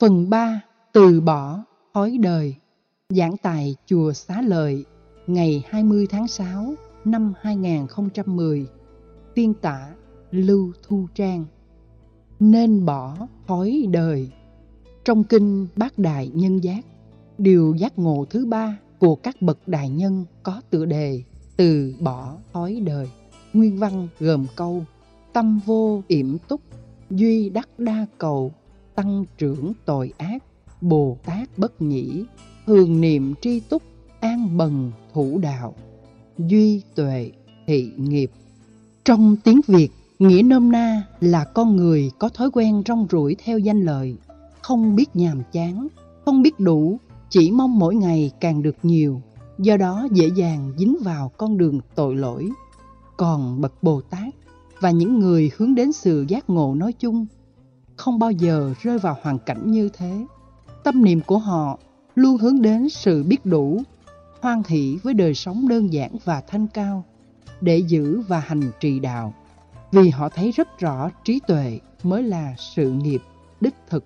Phần 3. Từ bỏ thói đời. Giảng tại Chùa Xá Lợi, ngày 20 tháng 6 năm 2010 Tiên tả Lưu Thu Trang. Nên bỏ thói đời. Trong kinh Bát Đại Nhân Giác, Điều giác ngộ thứ ba của các bậc đại nhân có tựa đề Từ bỏ thói đời. Nguyên văn gồm câu, Tâm vô yểm túc, Duy đắc đa cầu tăng trưởng tội ác, Bồ Tát bất nhĩ, thường niệm tri túc, an bần thủ đạo, duy tuệ thị nghiệp. Trong tiếng Việt, nghĩa nôm na là con người có thói quen rong ruổi theo danh lợi, không biết nhàm chán, không biết đủ, chỉ mong mỗi ngày càng được nhiều, do đó dễ dàng dính vào con đường tội lỗi. Còn bậc Bồ Tát và những người hướng đến sự giác ngộ nói chung không bao giờ rơi vào hoàn cảnh như thế. Tâm niệm của họ luôn hướng đến sự biết đủ, hoan hỷ với đời sống đơn giản và thanh cao, để giữ và hành trì đạo. Vì họ thấy rất rõ trí tuệ mới là sự nghiệp đích thực.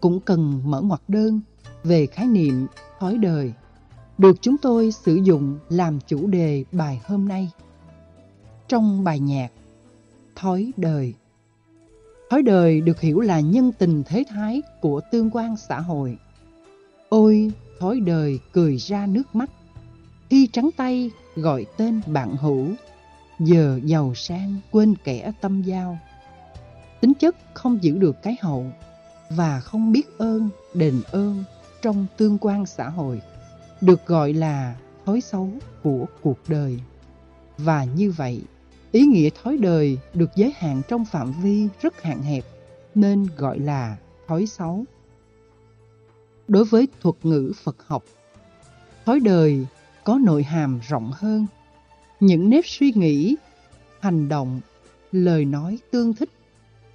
Cũng cần mở ngoặc đơn về khái niệm thói đời, được chúng tôi sử dụng làm chủ đề bài hôm nay. Trong bài nhạc Thói đời Thói đời được hiểu là nhân tình thế thái của tương quan xã hội. Ôi, thói đời cười ra nước mắt, khi trắng tay gọi tên bạn hữu, giờ giàu sang quên kẻ tâm giao. Tính chất không giữ được cái hậu và không biết ơn, đền ơn trong tương quan xã hội, được gọi là thói xấu của cuộc đời. Và như vậy, Ý nghĩa thói đời được giới hạn trong phạm vi rất hạn hẹp nên gọi là thói xấu. Đối với thuật ngữ Phật học, thói đời có nội hàm rộng hơn. Những nếp suy nghĩ, hành động, lời nói tương thích,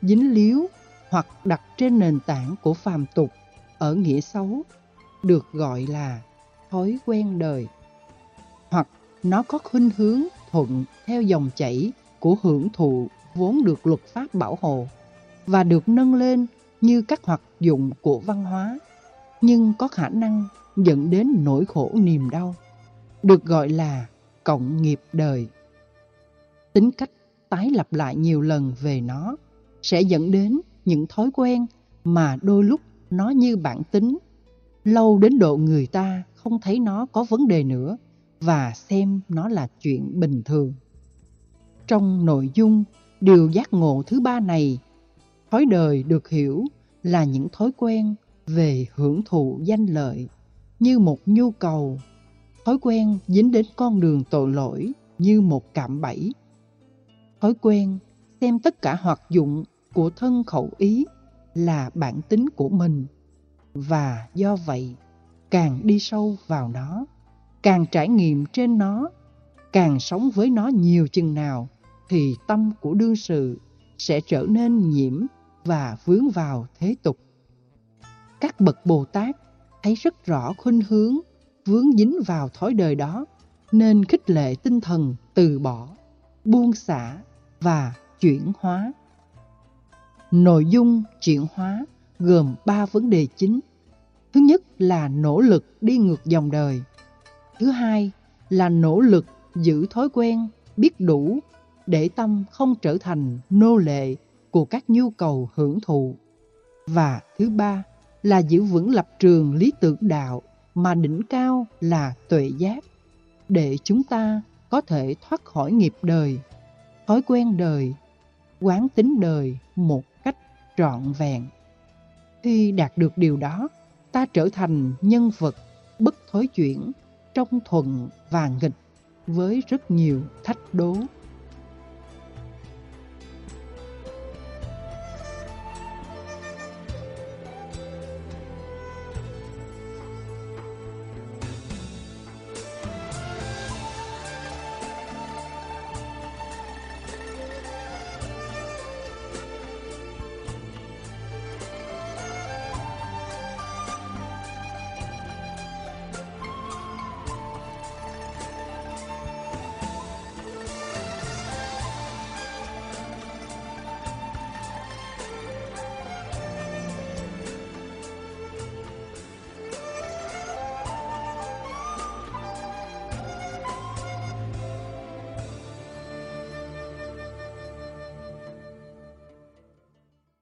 dính líu hoặc đặt trên nền tảng của phàm tục ở nghĩa xấu được gọi là thói quen đời. Hoặc nó có khuynh hướng thuận theo dòng chảy của hưởng thụ vốn được luật pháp bảo hộ và được nâng lên như các hoạt dụng của văn hóa, nhưng có khả năng dẫn đến nỗi khổ niềm đau, được gọi là cộng nghiệp đời. Tính cách tái lặp lại nhiều lần về nó sẽ dẫn đến những thói quen mà đôi lúc nó như bản tính, lâu đến độ người ta không thấy nó có vấn đề nữa và xem nó là chuyện bình thường. Trong nội dung điều giác ngộ thứ ba này, thói đời được hiểu là những thói quen về hưởng thụ danh lợi như một nhu cầu, thói quen dính đến con đường tội lỗi như một cạm bẫy. Thói quen xem tất cả hoạt dụng của thân khẩu ý là bản tính của mình và do vậy càng đi sâu vào nó càng trải nghiệm trên nó, càng sống với nó nhiều chừng nào, thì tâm của đương sự sẽ trở nên nhiễm và vướng vào thế tục. Các bậc Bồ Tát thấy rất rõ khuynh hướng vướng dính vào thói đời đó, nên khích lệ tinh thần từ bỏ, buông xả và chuyển hóa. Nội dung chuyển hóa gồm ba vấn đề chính. Thứ nhất là nỗ lực đi ngược dòng đời – Thứ hai là nỗ lực giữ thói quen, biết đủ để tâm không trở thành nô lệ của các nhu cầu hưởng thụ. Và thứ ba là giữ vững lập trường lý tưởng đạo mà đỉnh cao là tuệ giác để chúng ta có thể thoát khỏi nghiệp đời, thói quen đời, quán tính đời một cách trọn vẹn. Khi đạt được điều đó, ta trở thành nhân vật bất thối chuyển trong thuận và nghịch với rất nhiều thách đố.